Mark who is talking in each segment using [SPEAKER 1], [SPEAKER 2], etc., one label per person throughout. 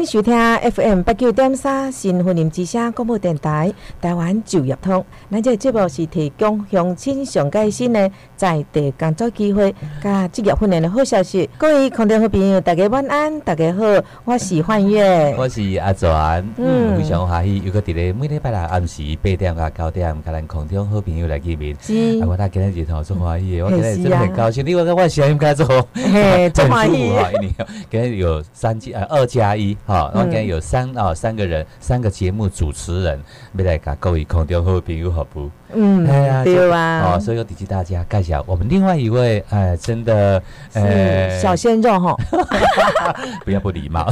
[SPEAKER 1] 迎收听 FM 八九点三新婚姻之声广播电台台湾就业通。咱这节目是提供乡亲上介新的在地工作机会甲职业训练的好消息。各位空中好朋友，大家晚安，大家好，我是幻月，
[SPEAKER 2] 我是阿全，嗯，非常欢喜，又搁伫咧每礼拜六暗时八点甲九点，甲咱空中好朋友来见面。
[SPEAKER 1] 是，
[SPEAKER 2] 我他今日日头做欢喜，我今日真的很高兴。另外个我声音该做，
[SPEAKER 1] 嘿，真欢喜。
[SPEAKER 2] 今日有三加二加一。好，我今天有三啊三个人，三个节目主持人，要来甲各位空中好朋友好不？
[SPEAKER 1] 嗯，对啊，
[SPEAKER 2] 哦，所以要提醒大家介绍我们另外一位，哎，真的，
[SPEAKER 1] 呃，小鲜肉哈，
[SPEAKER 2] 不要不礼貌。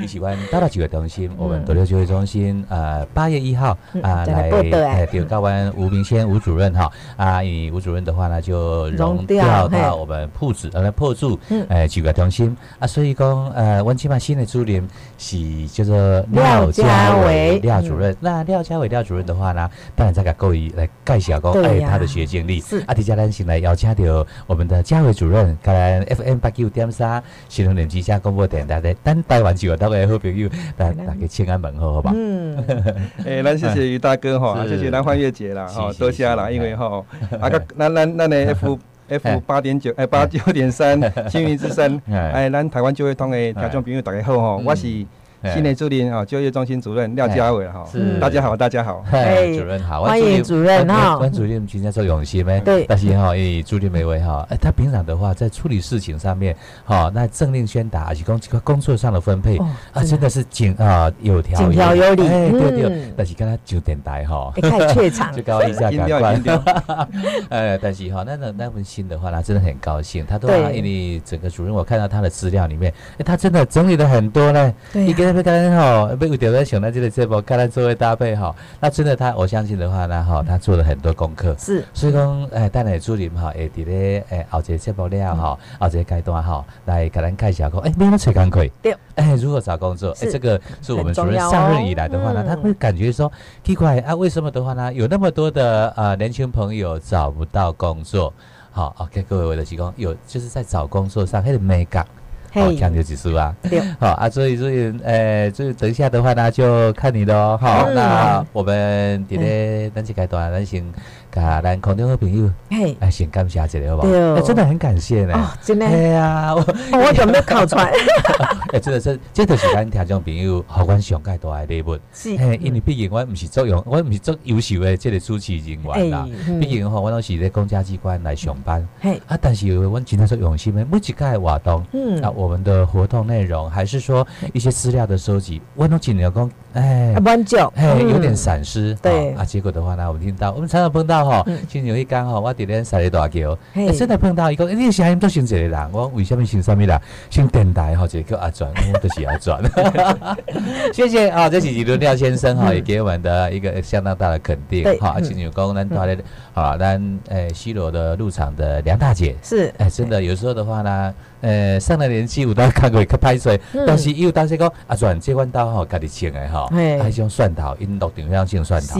[SPEAKER 2] 你喜欢大大几个中心，我们斗六就业中心，呃，八月一号啊来，哎，对，高湾吴明先吴主任哈，啊，以吴主任的话呢，就融调到我们铺子呃破住，哎，几个中心。啊，所以讲，呃，温起码新的主任是叫做
[SPEAKER 1] 廖家伟
[SPEAKER 2] 廖主任，那廖家伟廖主任的话呢，当然在个各位。来介绍讲哎，他的学经历。
[SPEAKER 1] 是
[SPEAKER 2] 阿迪家咱先来邀请到我们的嘉伟主任，跟 FM 八九点三新闻联之下广播电台的等台湾就大家好朋友，大大家请安问候，好吧？
[SPEAKER 1] 嗯，
[SPEAKER 3] 哎，咱谢谢于大哥哈，谢谢咱欢月姐啦，哈，多谢啦，因为哈，啊个，咱咱咱的 F F 八点九，哎，八九点三 幸运之声，哎，咱台湾就会通的听众朋友大家好吼，我是。新年助理啊，就业中心主任廖家伟哈，大家好，大家好，
[SPEAKER 2] 哎，主任好，
[SPEAKER 1] 欢迎主任哈，
[SPEAKER 2] 关主任今天做永新咩？
[SPEAKER 1] 对，
[SPEAKER 2] 但是哈，哎，助理每位哈，哎，他平常的话在处理事情上面，哈，那政令宣达，以及工工作上的分配啊，真的是井啊有条
[SPEAKER 1] 井条有理，
[SPEAKER 2] 哎，对对，但是跟他九点台哈，
[SPEAKER 1] 太怯场，
[SPEAKER 2] 就高一下感官，哎，但是哈，那那那份心的话，他真的很高兴，他都因为整个主任，我看到他的资料里面，哎，他真的整理了很多呢，
[SPEAKER 1] 对，
[SPEAKER 2] 一个。不干哈，不有点在想到这个节目，跟他做为搭配哈。那真的他，我相信的话呢，哈，他做了很多功课。
[SPEAKER 1] 是，
[SPEAKER 2] 所以讲，哎，带来助理哈，会伫咧，哎，后节节目了哈，后节阶段哈，来给咱介绍讲，哎，没有找工作，
[SPEAKER 1] 对，
[SPEAKER 2] 哎，如何找工作？哎，这个是我们主任上任以来的话呢，他会感觉说奇怪啊，为什么的话呢，有那么多的呃年轻朋友找不到工作？好，OK，各位我的提供有就是在找工作上，还是没干。好，强调指数啊，好啊，所以所以，呃，所以等一下的话呢，就看你的哦。好，那我们今天等这阶段，咱先。啊，咱空中好朋友，
[SPEAKER 1] 嘿，
[SPEAKER 2] 来先感谢一下，好不好？真的很感谢呢，
[SPEAKER 1] 真的。
[SPEAKER 2] 哎呀，
[SPEAKER 1] 我我有没有考出来？
[SPEAKER 2] 哎，真的是，这都是咱听众朋友好关上介大的礼物。
[SPEAKER 1] 是，
[SPEAKER 2] 嘿，因为毕竟我唔是作用，我唔是做优秀的这个主持人员啦。毕竟吼，我都是在公家机关来上班。
[SPEAKER 1] 嘿，
[SPEAKER 2] 啊，但是我今天说用心的，每一届活动，嗯，啊，我们的活动内容，还是说一些资料的收集，我都尽量讲，哎，
[SPEAKER 1] 挽救，
[SPEAKER 2] 嘿，有点闪失。
[SPEAKER 1] 对，
[SPEAKER 2] 啊，结果的话呢，我们听到，我们常常碰到。哈，今有一讲哈，我伫咧三里大桥，真的碰到一个，你声音都像一个人，我为什么姓什么啦？姓电台吼，就叫阿转，我都是阿转。谢谢啊，这是李伦廖先生哈，也给我们的一个相当大的肯定。哈，今有讲咱带来啊，咱诶西罗的入场的梁大姐
[SPEAKER 1] 是，
[SPEAKER 2] 哎，真的有时候的话呢。诶，上了年纪有当看过去拍摄，但是伊有当时讲啊，转接管刀吼，家己请诶吼，还用蒜头，因落顶上用蒜头，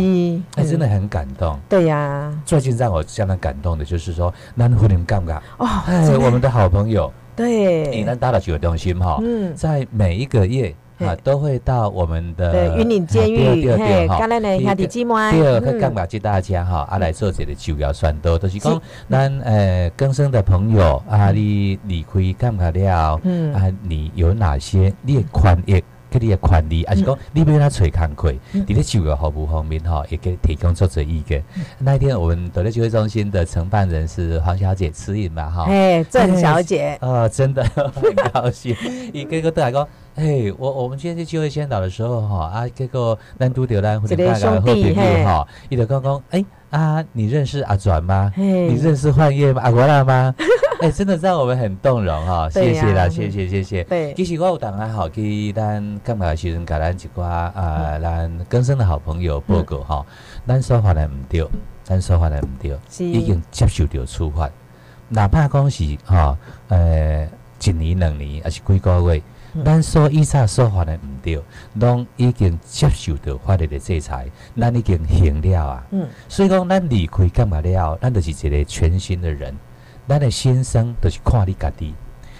[SPEAKER 2] 哎，真的很感动。
[SPEAKER 1] 对呀，
[SPEAKER 2] 最近让我相当感动的就是说，咱婚姻尴尬哦，哎，我们的好朋友，
[SPEAKER 1] 对，
[SPEAKER 2] 你能打了几个东西哈？嗯，在每一个月。啊，都会到我们的
[SPEAKER 1] 云岭监狱，嘿，刚才呢兄弟姐妹，
[SPEAKER 2] 第二个感谢大家哈，啊来做这个就要算多，都是讲咱呃更生的朋友啊，你离开感觉了，嗯。啊，你有哪些你的权益，跟你的权利，还是讲你要他找工课，你的就业服务方面哈，也给提供作者意见。那一天我们德力就业中心的承办人是黄小姐指引嘛哈，
[SPEAKER 1] 哎，郑小姐，
[SPEAKER 2] 啊，真的 很高兴，一个个都来讲。哎，我我们今天去机会先导的时候哈啊，这个南都丢咱或者大家好朋友哈，伊就刚刚哎啊，你认识阿转吗？你认识幻夜吗？阿国拉吗？哎，真的让我们很动容哈，谢谢啦，谢谢谢谢。
[SPEAKER 1] 对，
[SPEAKER 2] 其实我有当然好去咱干嘛时阵，甲咱一寡啊，咱更生的好朋友报告哈，咱说话来唔对，咱说话来唔对，已经接受到处罚，哪怕讲是哈，呃，一年两年还是几个月。咱所以上说法的毋对，拢已经接受到法律的制裁，咱已经行了啊。嗯，所以讲咱离开干嘛了？咱就是一个全新的人，咱的心声就是看你家己。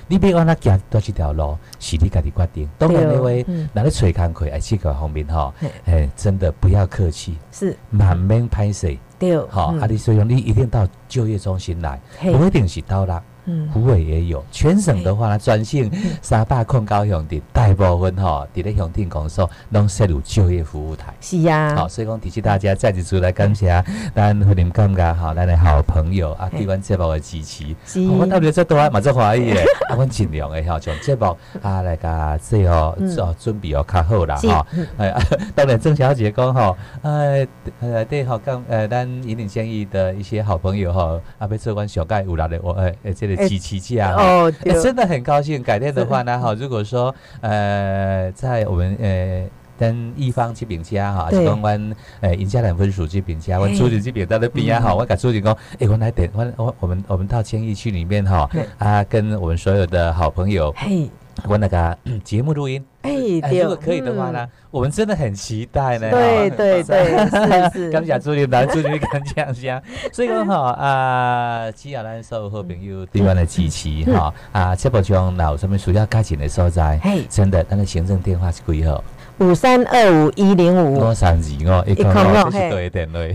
[SPEAKER 2] 你别往那行多一条路，是你家己决定。当然，那位那你吹工课，哎，这个方面哈，哎，真的不要客气，
[SPEAKER 1] 是
[SPEAKER 2] 满面拍摄，
[SPEAKER 1] 对，
[SPEAKER 2] 好，啊，你所以你一定到就业中心来，不一定是到啦。嗯，湖北也有，全省的话呢，专线三百控高乡镇大部分吼，伫咧乡镇公所拢设有就业服务台。
[SPEAKER 1] 是呀，
[SPEAKER 2] 好，所以讲提醒大家再次出来感谢咱互林感觉哈，咱的好朋友啊，对阮节目的支持。是，我特别在多嘛，在怀疑的，啊，阮尽量的吼，从节目啊来甲最后做准备哦较好啦哈。哎，当然郑小姐讲哈，呃呃对好刚呃咱引领建议的一些好朋友哈，啊，要做阮小盖有力的我哎哎这里。几期价。哦，真的很高兴。改天的话呢，哈，如果说呃，在我们呃跟一方去饼家哈，相关呃赢家两分属这边家，我出去这边在那边也好，我敢出去讲，诶，我来点我我我们我们到千亿区里面哈，啊，跟我们所有的好朋友，嘿，我那个 节目录音。哎，如果可以的话呢，我们真的很期待呢。
[SPEAKER 1] 对对对，是是。
[SPEAKER 2] 刚讲朱立南，朱立刚讲讲，所以讲哈 啊，只要咱所有好朋友对我的支持哈啊，这部中有什么需要改进的所在，真的，咱的行政电话是几号？
[SPEAKER 1] 五三二五一零五，
[SPEAKER 2] 五三字哦，一空哦，这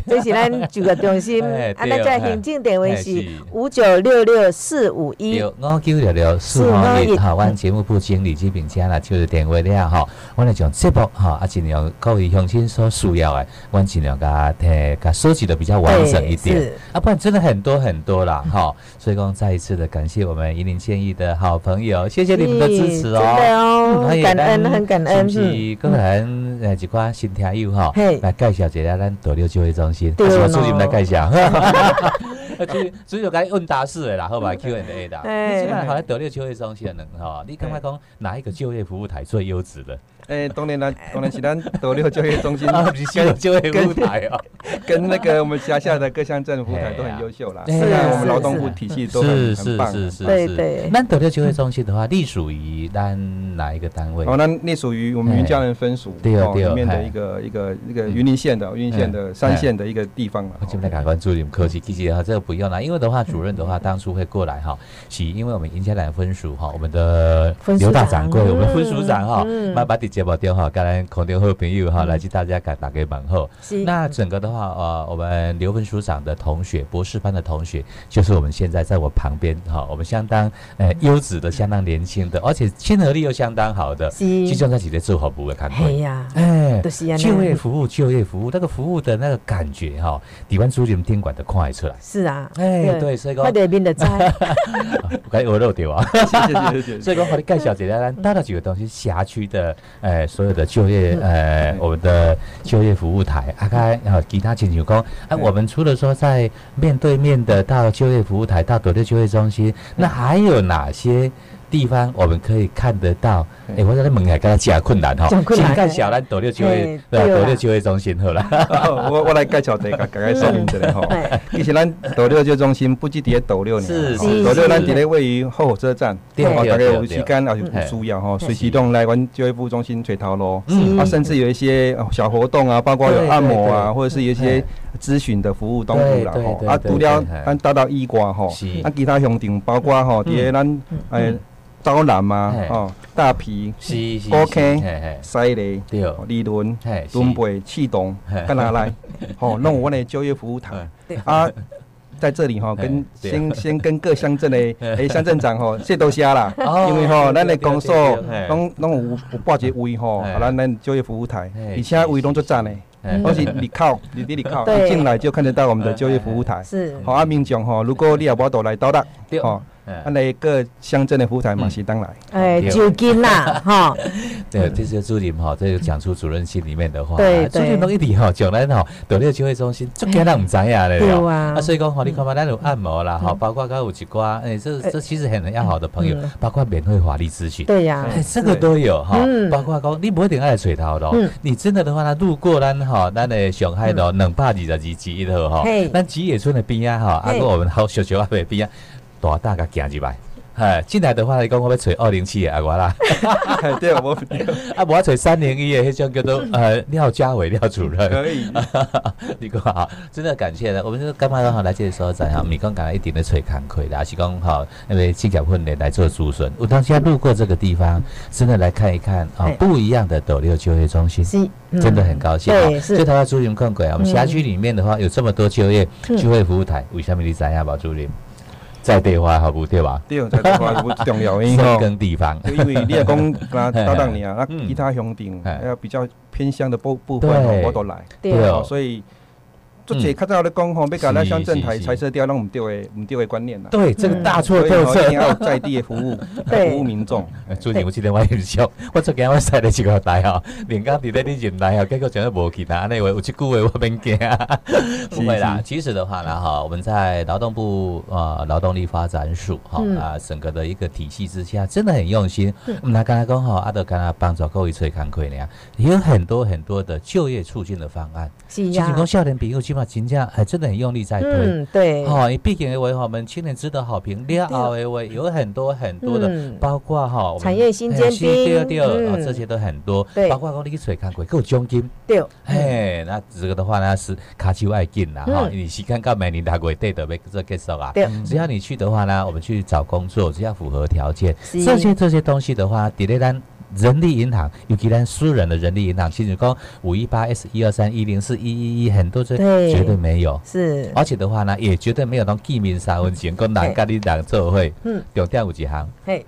[SPEAKER 1] 这是咱就个中心，啊，咱这行政电话是五九六六四五一，
[SPEAKER 2] 五九六六四五一，好，阮节目部经理这边加了就是电话了哈，我来讲这部哈，啊，尽量各位乡亲所需要的，我尽量甲提甲收集的比较完整一点，啊，不然真的很多很多啦哈，所以讲再一次的感谢我们宜林建议的好朋友，谢谢你们的支持哦，
[SPEAKER 1] 真的哦，感恩很感恩，
[SPEAKER 2] 咱诶一款新听友吼，来介绍一下咱斗六就业中心，对是我主任来介绍。主主要该问答式的啦，好吧？Q&A 的。现在好像斗六就业中心的人哈，你刚刚讲哪一个就业服务台最优质的？
[SPEAKER 3] 诶，当然啦，当然是咱斗六就业中心，
[SPEAKER 2] 跟就业舞台啊，
[SPEAKER 3] 跟那个我们辖下的各乡镇府台都很优秀啦。是啊，我们劳动部体系都很很棒。
[SPEAKER 2] 是是是是。对对。那斗六就业中心的话，隶属于咱哪一个单位？
[SPEAKER 3] 哦，那隶属于我们云嘉人分署哦里面的一个一个一个云林县的云林县的三县的一个地方了。
[SPEAKER 2] 我今天来关注你们科技，其实啊这个不用啦，因为的话主任的话当初会过来哈，是因为我们云嘉人分署哈，我们的刘大掌柜，我们分署长哈，把把你接报电话，刚才。空调好朋友哈，来自大家敢打给问候。那整个的话，呃，我们刘文署长的同学，博士班的同学，就是我们现在在我旁边哈，我们相当呃优质的，相当年轻的，而且亲和力又相当好的，集中在几个做好服务的看
[SPEAKER 1] 哎呀，哎，
[SPEAKER 2] 就业服务，就业服务，那个服务的那个感觉哈，底湾主任听管的快出来。
[SPEAKER 1] 是啊，
[SPEAKER 2] 哎，对，所以讲
[SPEAKER 1] 快点变得在，
[SPEAKER 2] 我肉掉啊，
[SPEAKER 3] 谢谢谢谢。
[SPEAKER 2] 所以讲，和你介绍一下，带了几个东西，辖区的呃所有的就业呃，我们的就业服务台，啊，开啊，其他请求工，啊，我们除了说在面对面的到就业服务台，到独立就业中心，那还有哪些？地方我们可以看得到，哎，我在那门海跟他讲困难。哈，先看小兰斗六就业，对，斗六就业中心好了。
[SPEAKER 3] 我我来介绍这个，大概说明一下哈。其实咱斗六就业中心不止伫斗六呢，是斗六咱伫咧位于后火车站，哦，大概有时间也是不需要哈，随时都来阮就业服务中心找头路。啊，甚至有一些小活动啊，包括有按摩啊，或者是有一些咨询的服务都有啦吼。啊，除了咱达到医挂吼，啊，其他乡镇包括吼，伫咧咱诶。刀南嘛，哦，大皮、高坑、犀利、理论、准备、启动，干哪来？哦，弄我的就业服务台。啊，在这里哈，跟先先跟各乡镇的诶乡镇长吼，谢多谢啦，因为吼，咱的公所拢拢有有挂一个位吼，咱咱就业服务台，而且位拢足赞的，而且你靠，你你靠，一进来就看得到我们的就业服务台，是，好阿明讲吼，如果你也无到来到达，哦。啊，那个乡镇的服务台嘛是当来，
[SPEAKER 1] 哎，就近啦，哈。
[SPEAKER 2] 对，这些主任哈，这就讲出主任心里面的话。对对。主任都一点哈，讲咱哈，到那个就业中心，就给人唔知呀嘞。对啊。啊，所以讲哈，你看嘛，咱有按摩啦，哈，包括刚有一瓜，哎，这这其实很要好的朋友，包括免费法律咨询。
[SPEAKER 1] 对呀。
[SPEAKER 2] 哎，这个都有哈，包括讲你不一定爱水头的，你真的的话，他路过咱哈，咱的上海的两百二十二级一头哈，咱吉野村的边啊哈，啊，我们好小小阿伯边啊。大大个行入来，哎，进来的话，你讲我要找二零七的阿我啦，
[SPEAKER 3] 对，我
[SPEAKER 2] 啊，我要找三零一的，迄种叫做呃廖家伟廖主任。
[SPEAKER 3] 可以，
[SPEAKER 2] 你讲好，真的感谢了。我们是干嘛刚好来这个时候在哈，米刚刚来一点的吹慷慨的，还是讲哈，因为金甲混练来做竹笋。我当下路过这个地方，真的来看一看啊，不一样的斗六就业中心，真的很高兴。
[SPEAKER 1] 对，是。
[SPEAKER 2] 所以他要朱林看过啊，我们辖区里面的话有这么多就业就业服务台，为什么你知下吧，朱林？在地方好不对吧？
[SPEAKER 3] 对，在地方不重要，因
[SPEAKER 2] 为 跟地方，
[SPEAKER 3] 因为你也讲搭档你啊，那 其他乡镇要比较偏乡的部部分，我都来，
[SPEAKER 2] 对，
[SPEAKER 3] 所以。做者较早咧讲吼，要搞咱乡镇台彩色调，拢唔对诶，唔对诶观念啦。
[SPEAKER 2] 对，这个大错特错，
[SPEAKER 3] 一定要在地服务，服务民众。
[SPEAKER 2] 最近我记得我很笑，我昨天我晒了一个台吼，连家伫咧你进来吼，结果真系无其他，那位有一句话我免惊。不会啦，其实的话呢，哈，我们在劳动部啊劳动力发展署哈啊整个的一个体系之下，真的很用心。我们来刚才讲吼，阿德刚才帮助各位吹慷慨呢，也有很多很多的就业促进的方案。
[SPEAKER 1] 是呀。
[SPEAKER 2] 提供笑脸比，基本。金价还真的很用力在推，
[SPEAKER 1] 嗯，对，
[SPEAKER 2] 好，毕竟为我们青年值得好评，第二为有很多很多的，包括哈
[SPEAKER 1] 产业新尖兵，
[SPEAKER 2] 第二第二啊，这些都很多，包括讲你去水看过够奖金，
[SPEAKER 1] 对，
[SPEAKER 2] 哎，那这个的话呢是卡丘外进啦，哈，你时间到每年大概对的被这结束啊，
[SPEAKER 1] 对，
[SPEAKER 2] 只要你去的话呢，我们去找工作，只要符合条件，这些这些东西的话，底类单。人力银行，尤其咱私人的人力银行，其实讲五一八 S 一二三一零四一一一，很多这绝对没有。
[SPEAKER 1] 是，
[SPEAKER 2] 而且的话呢，也绝对没有那种地面三文钱，跟哪家里两做会，嗯，有第五几行。嘿。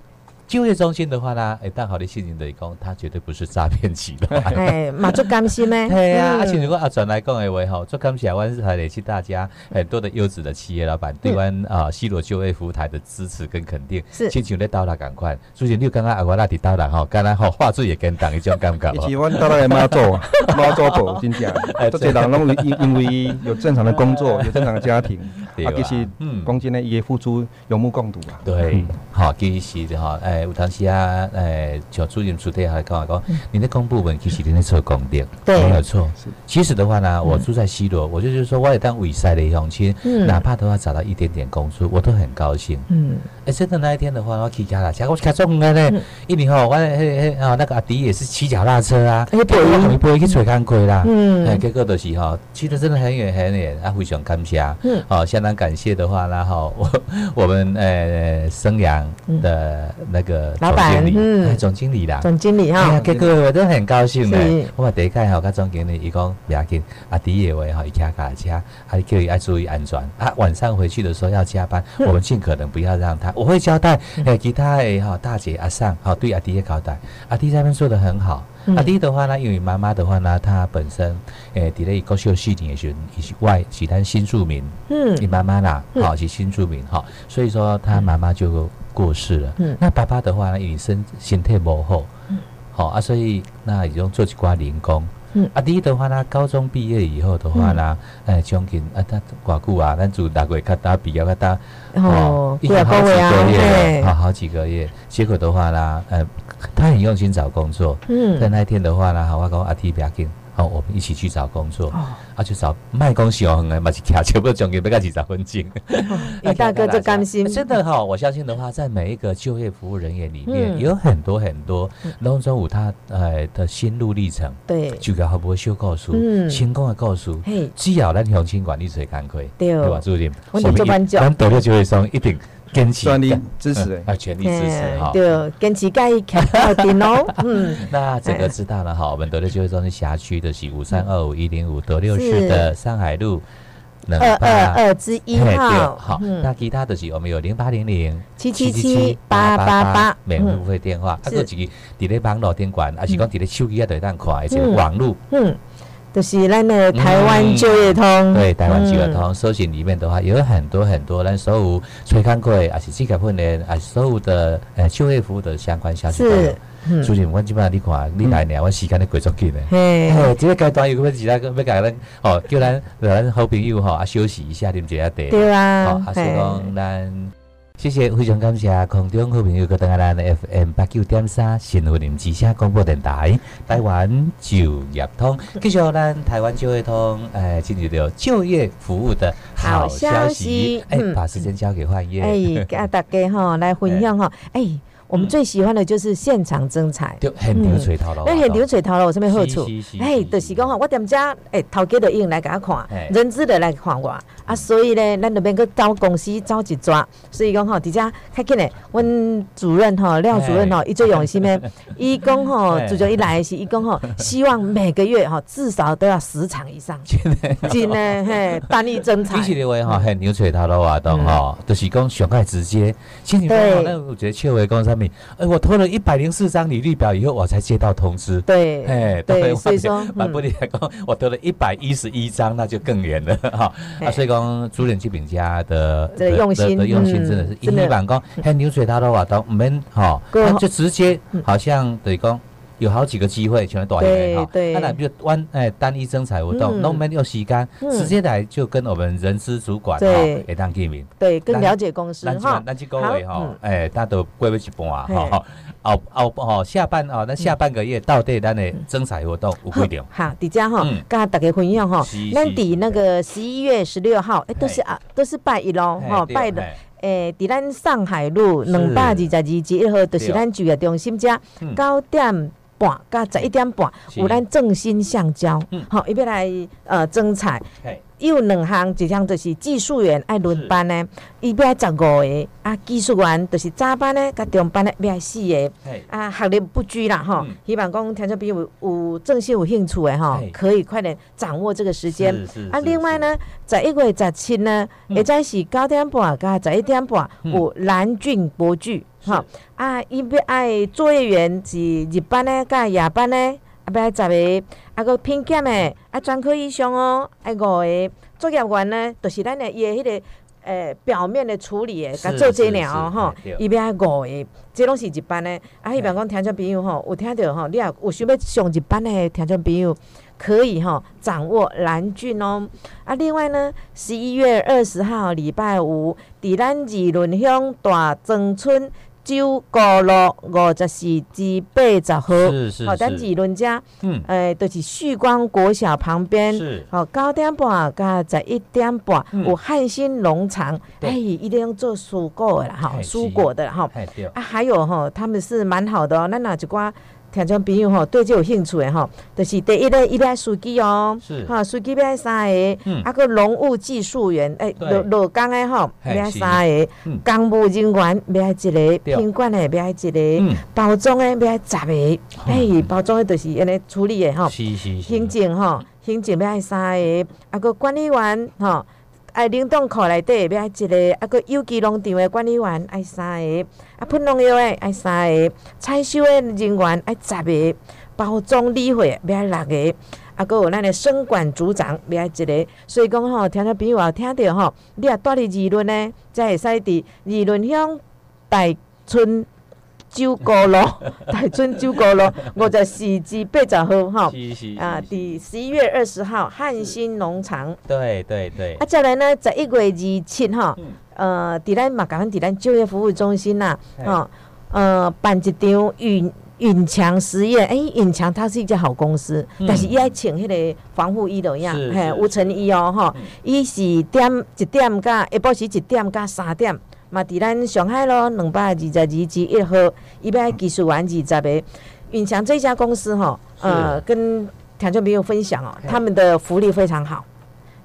[SPEAKER 2] 就业中心的话呢，哎，但好的信任的讲，他绝对不是诈骗集团。
[SPEAKER 1] 哎，马足甘心咩？
[SPEAKER 2] 对啊，而且如果阿转来讲的话吼，做感谢湾是台联系大家很多的优质的企业老板对湾啊西罗就业服务台的支持跟肯定。
[SPEAKER 1] 是，
[SPEAKER 2] 请求咧到啦，赶快。所以你刚刚阿我那提到了吼，刚刚吼话术也跟党一种感觉。
[SPEAKER 3] 喜欢到来妈做，妈做做真正。哎，这些人拢因因为有正常的工作，有正常的家庭，啊，其实嗯，讲真呢，伊付出有目共睹啊。
[SPEAKER 2] 对，好，其实的哈，哎，有当时啊。诶，像主任、主队还跟我讲，你的公部门其实你在做公电，没有错。其实的话呢，我住在西罗，我就是说，我也当委赛的乡亲，哪怕都要找到一点点工作，我都很高兴。嗯，哎，真的那一天的话，我骑脚踏车，我骑中的呢，一年后我嘿嘿啊，那个阿迪也是骑脚踏车啊，不会不会去吹干亏啦。嗯，哎，结果都是哈，骑的真的很远很远，啊，非常感谢。嗯，好，相当感谢的话，然后我 我们诶生阳的那个
[SPEAKER 1] 老板。
[SPEAKER 2] 嗯，总经理啦，
[SPEAKER 1] 总经理哈，
[SPEAKER 2] 结果我都很高兴嘞。我第一开吼，甲总经理伊讲不要紧，啊，第一位哈，伊开卡车，还叫伊爱注意安全。啊，晚上回去的时候要加班，我们尽可能不要让他。我会交代诶，其他诶哈大姐阿尚，好对阿弟也交代。阿弟那边做的很好。阿弟的话呢，因为妈妈的话呢，她本身诶，伫咧高秀四年也是也是外其他新住民。嗯，你妈妈啦，好是新住民哈，所以说她妈妈就。过世了，嗯，那爸爸的话呢，因为身身体不好，嗯，好啊，所以那已经做一寡零工，嗯，啊，第一的话呢，高中毕业以后的话呢，哎，将近啊，他寡久啊，咱就大概看他比较看他，
[SPEAKER 1] 哦，
[SPEAKER 2] 一好几个月，好好几个月，结果的话呢，呃，他很用心找工作，嗯，在那一天的话呢，好，我讲阿弟不要紧。好，我们一起去找工作，啊，去找卖工小红的，嘛是卡全部奖给不加几十分钟。
[SPEAKER 1] 李大哥就甘心，
[SPEAKER 2] 真的哈，我相信的话，在每一个就业服务人员里面，有很多很多农中武他呃的心路历程，
[SPEAKER 1] 对，
[SPEAKER 2] 就个好不会修告诉，成功的告诉，只要咱乡亲管理谁干亏，
[SPEAKER 1] 对。
[SPEAKER 2] 吧？朱点，
[SPEAKER 1] 我们
[SPEAKER 2] 咱得了就会上一定。坚持，
[SPEAKER 3] 全力支持，
[SPEAKER 2] 啊，全力支持哈。
[SPEAKER 1] 对，坚持盖看到顶哦。嗯，
[SPEAKER 2] 那这个知道了哈。我们德六就业中心辖区的是五三二五一零五德六市的上海路
[SPEAKER 1] 二二二之一号。
[SPEAKER 2] 好，那其他的是我们有零八零零
[SPEAKER 1] 七七七八八八
[SPEAKER 2] 免付费电话。还有几个伫咧网络电管，还是讲伫咧手机也得当快，而且网络。嗯。
[SPEAKER 1] 就是咱的台湾就业通，
[SPEAKER 2] 对台湾就业通搜寻里面的话，有很多很多咱所有催刊过，还是资格训练，还是所有的呃就业服务的相关消息都有。所以，我基本上你看，你来年我时间都过足紧的。嘿，这个阶段有咩其他个要讲咱哦，叫咱咱好朋友哈啊休息一下，啉一下茶。
[SPEAKER 1] 对啊，
[SPEAKER 2] 好，啊，所以讲咱。谢谢，非常感谢空中好朋友个登下咱的 FM 八九点三新闻林之声广播电台台湾就业通，继续咱台湾就业通，哎，进入到就业服务的好消息，哎，把时间交给幻叶，
[SPEAKER 1] 哎，给大家哈来分享哈，哎。我们最喜欢的就是现场征彩，
[SPEAKER 2] 就很流水头了。
[SPEAKER 1] 那很流水头了，有什么好处？哎，就是讲吼，我踮遮，哎，头家的用来给他看，人资的来看我。啊，所以呢，咱那边去招公司招一抓，所以讲吼，底下开紧嘞，阮主任吼，廖主任吼，伊最用心的，伊讲吼，主角一来是，伊讲吼，希望每个月吼至少都要十场以上，真的。嘿，单一征彩。
[SPEAKER 2] 其实的话吼，很流水头的活动吼，就是讲上海直接，心情不好，那我觉得秋伟讲上面。哎，我拖了一百零四张履历表以后，我才接到通知。
[SPEAKER 1] 对，
[SPEAKER 2] 哎，
[SPEAKER 1] 对，所以说，
[SPEAKER 2] 蛮不离来讲，我得了一百一十一张，那就更远了 哈。啊，所以讲主任去饼家的
[SPEAKER 1] 的用心，
[SPEAKER 2] 的用心真的是一一板讲，很流水他都话都们哈，就直接好像等于讲。有好几个机会，全都短一哈。那就弯哎单一征采活动，no man 又洗干，直接来就跟我们人事主管哈也当见面。
[SPEAKER 1] 对，更了解公司
[SPEAKER 2] 哈。那几各位哈，哎，他都过不起半啊哈。哦哦哦，下半哦，那下半个月到底咱的征采活动有几点？
[SPEAKER 1] 好，迪家哈，跟大家分享哈。咱底那个十一月十六号，哎，都是啊，都是拜一喽哈，拜的。诶，伫咱上海路两百二十二号，就是咱就业中心遮九点。半到十一点半，有咱正新橡胶，好，伊要来呃征采。伊有两项，一项就是技术员爱轮班呢，伊要十五个啊，技术员就是早班呢，甲中班呢要四个，啊，学历不拘啦吼。希望讲听众朋友有正式有兴趣的吼，可以快点掌握这个时间。啊，另外呢，十一月十七呢，会再是九点半甲十一点半有蓝俊博剧。吼。啊，伊要爱作业员是日班呢，甲夜班呢。啊，要十个，啊，个品鉴的，啊，专科医生哦，啊，五个作业员呢，就是咱的伊的迄个，诶，表面的处理的，甲做这鸟吼，伊要爱五个，这拢是一班的。啊，希望讲听众朋友吼，有听着吼，你也有想要上一班的听众朋友，可以吼掌握蓝俊哦。啊，另外呢，十一月二十号礼拜五，伫咱二轮乡大庄村。九高路五十四至八十号，好，咱是论者，嗯，诶，就是旭光国小旁边，是，好，九点半加十一点半有汉兴农场，哎，一定要做蔬果的哈，蔬果的哈，啊，还有哈，他们是蛮好的哦，那哪一寡。听众朋友吼，对这有兴趣的吼，就是第一个一个书记哦，是。哈，司机要三个，啊个农务技术员，诶，落落工的吼，要三个，公务人员要一个，品管的要一个，包装的要十个，哎，包装的就是安尼处理的吼，行政吼，行政要三个，啊个管理员吼。爱冷冻库内底要一个，啊个有机农场的管理员爱三个，啊喷农药的爱三个，采收的人员爱十个，包装理会要六个，啊个有咱的生管组长要一个，所以讲吼，听众朋友听到吼，你也住伫议论呢，才会使伫议论乡大村。九高路，大村九高路五十四至八十号哈，啊，第十一月二十号汉兴农场。
[SPEAKER 2] 对对对。
[SPEAKER 1] 啊，再来呢，十一月二七哈，呃，伫咱马港伫咱就业服务中心呐，哈，呃，办一场运允强实验。哎，允强它是一家好公司，但是伊爱请迄个防护衣的样，嘿，无尘衣哦，吼，伊是点一点加，下晡时一点加三点。嘛，伫咱上海咯，两百二十二至一号，伊要技术员二十个。云强这家公司吼，呃，跟听众朋友分享哦，他们的福利非常好。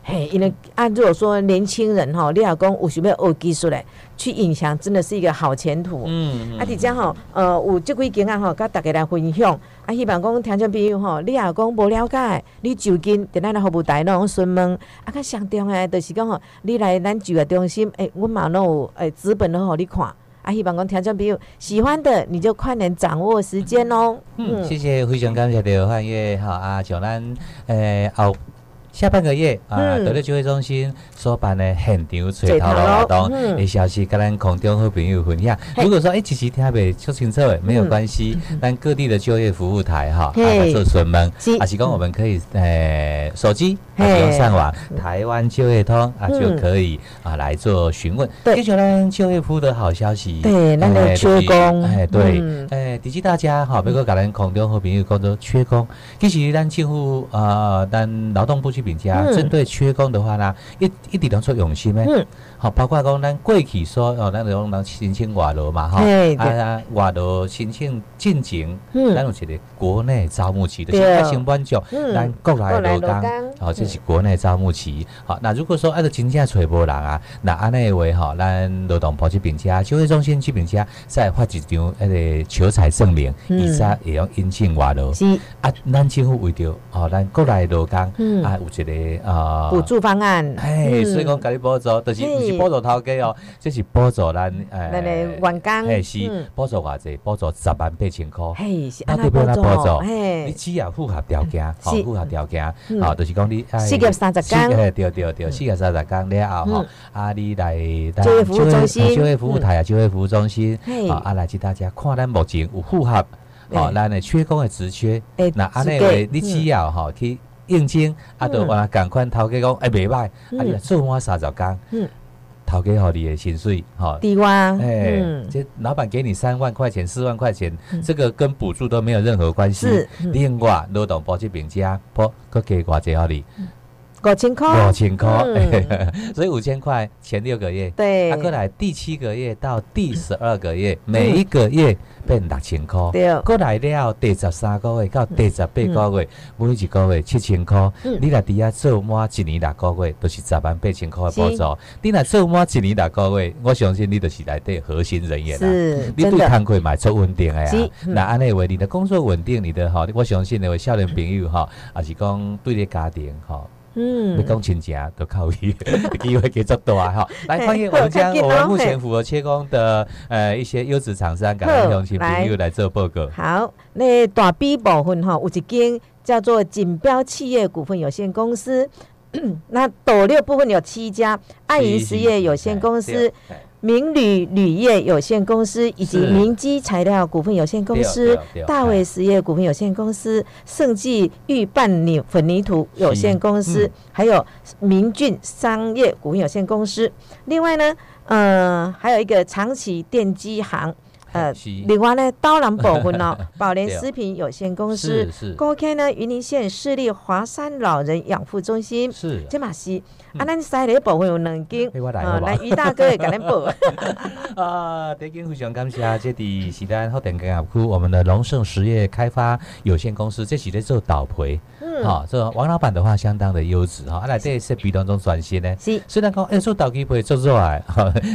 [SPEAKER 1] 嘿，因为按如果说年轻人吼，你老公有想要学技术嘞，去影响真的是一个好前途。嗯，啊，伫遮吼，呃，有即几经验吼，甲大家来分享。啊，希望讲听众朋友吼，你老公无了解，你就近伫咱的服务台拢询问。啊，较上重要就是讲吼，你来咱就业中心，诶，阮嘛拢有诶资本拢互你看。啊，希望讲听众朋友喜欢的，你就快点掌握时间哦。
[SPEAKER 2] 嗯，谢谢，非常感谢刘汉月好啊，像咱诶后。下半个月啊，得了就业中心所办的现场吹头的活动，的消息跟咱空中好朋友分享。如果说哎，其实听不出清楚，没有关系，但各地的就业服务台哈，来做询问，啊，是讲我们可以诶，手机不用上网，台湾就业通啊就可以啊来做询问。对，就咱就业服务的好消息，
[SPEAKER 1] 对，那个缺工，
[SPEAKER 2] 哎，对，哎，提醒大家哈，别个跟咱空中好朋友讲做缺工，其实咱政府啊，咱劳动部去评价，针对缺工的话呢，一一定当做用心咩？好，包括讲咱过去说哦，咱种人申请外劳嘛，哈，啊，外劳申请进前，咱有一个国内招募期的，现在先帮助咱国内劳工，好，这是国内招募期。好，那如果说按照真正找无人啊，那安尼话吼，咱劳动部这边车，就业中心这边车再发一张那个求财证明，以下也要引进外劳。是。啊，咱政府为着哦，咱国内劳工啊，有一个啊
[SPEAKER 1] 补助方案，
[SPEAKER 2] 哎，所以讲甲你补助，就是。是补助头家哦，这是补助咱
[SPEAKER 1] 诶，咱诶员工，
[SPEAKER 2] 嘿是补助偌济，补助十万八千块，
[SPEAKER 1] 嘿是安尼补助，
[SPEAKER 2] 嘿，你只要符合条件，好符合条件，好，就是讲你
[SPEAKER 1] 四月三十天，
[SPEAKER 2] 对对对，四月三十天了后吼，啊你来
[SPEAKER 1] 就业服务中心，
[SPEAKER 2] 就业服务台啊，就业服务中心，好啊来去大家看咱目前有符合，好咱诶缺工诶职缺，那安尼话你只要吼去应征，啊就话赶快头家讲诶袂歹，啊你做满三十天，嗯。讨给好你的薪水，
[SPEAKER 1] 哈，低洼，
[SPEAKER 2] 哎，这老板给你三万块钱、四万块钱，这个跟补助都没有任何关系。是，另外劳动保这边家，不，佮给寡济好你。
[SPEAKER 1] 五千块，
[SPEAKER 2] 五千块，所以五千块前六个月，
[SPEAKER 1] 对，
[SPEAKER 2] 过来第七个月到第十二个月，每一个月变六千块，对，过来了第十三个月到第十八个月，每一个月七千块，你来底下做满一年六个月，都是十万八千块的补助。你来做满一年六个月，我相信你就是来对核心人员啦，你对摊开买出稳定的呀。那安尼话，你的工作稳定，你的哈，我相信那位少年朋友哈，也是讲对你家庭哈。嗯，你讲亲情都靠伊，机会给做大哈。来，欢迎我们将我们目前符合切工的呃一些优质厂商，感谢乡亲朋友来做报告。
[SPEAKER 1] 好，那大 B 部分哈，有一间叫做锦标企业股份有限公司，那斗六部分有七家，爱银实业有限公司。明铝铝业有限公司以及明基材料股份有限公司、大卫实业股份有限公司、盛记预拌泥粉泥土有限公司，还有明俊商业股份有限公司。另外呢，呃，还有一个长崎电机行。呃，另外呢，刀郎保分哦，宝莲食品有限公司，高开呢，云林县市立华山老人养护中心，
[SPEAKER 2] 是，
[SPEAKER 1] 这嘛是，啊，咱西里部分有两间，啊，来于大哥也给咱报。
[SPEAKER 2] 啊，第一间非常感谢，这伫是咱福田港区我们的龙盛实业开发有限公司，这是在做导培。好，这王老板的话相当的优质哈，来这设备当中转型呢，是虽然讲哎做导机不会做做来，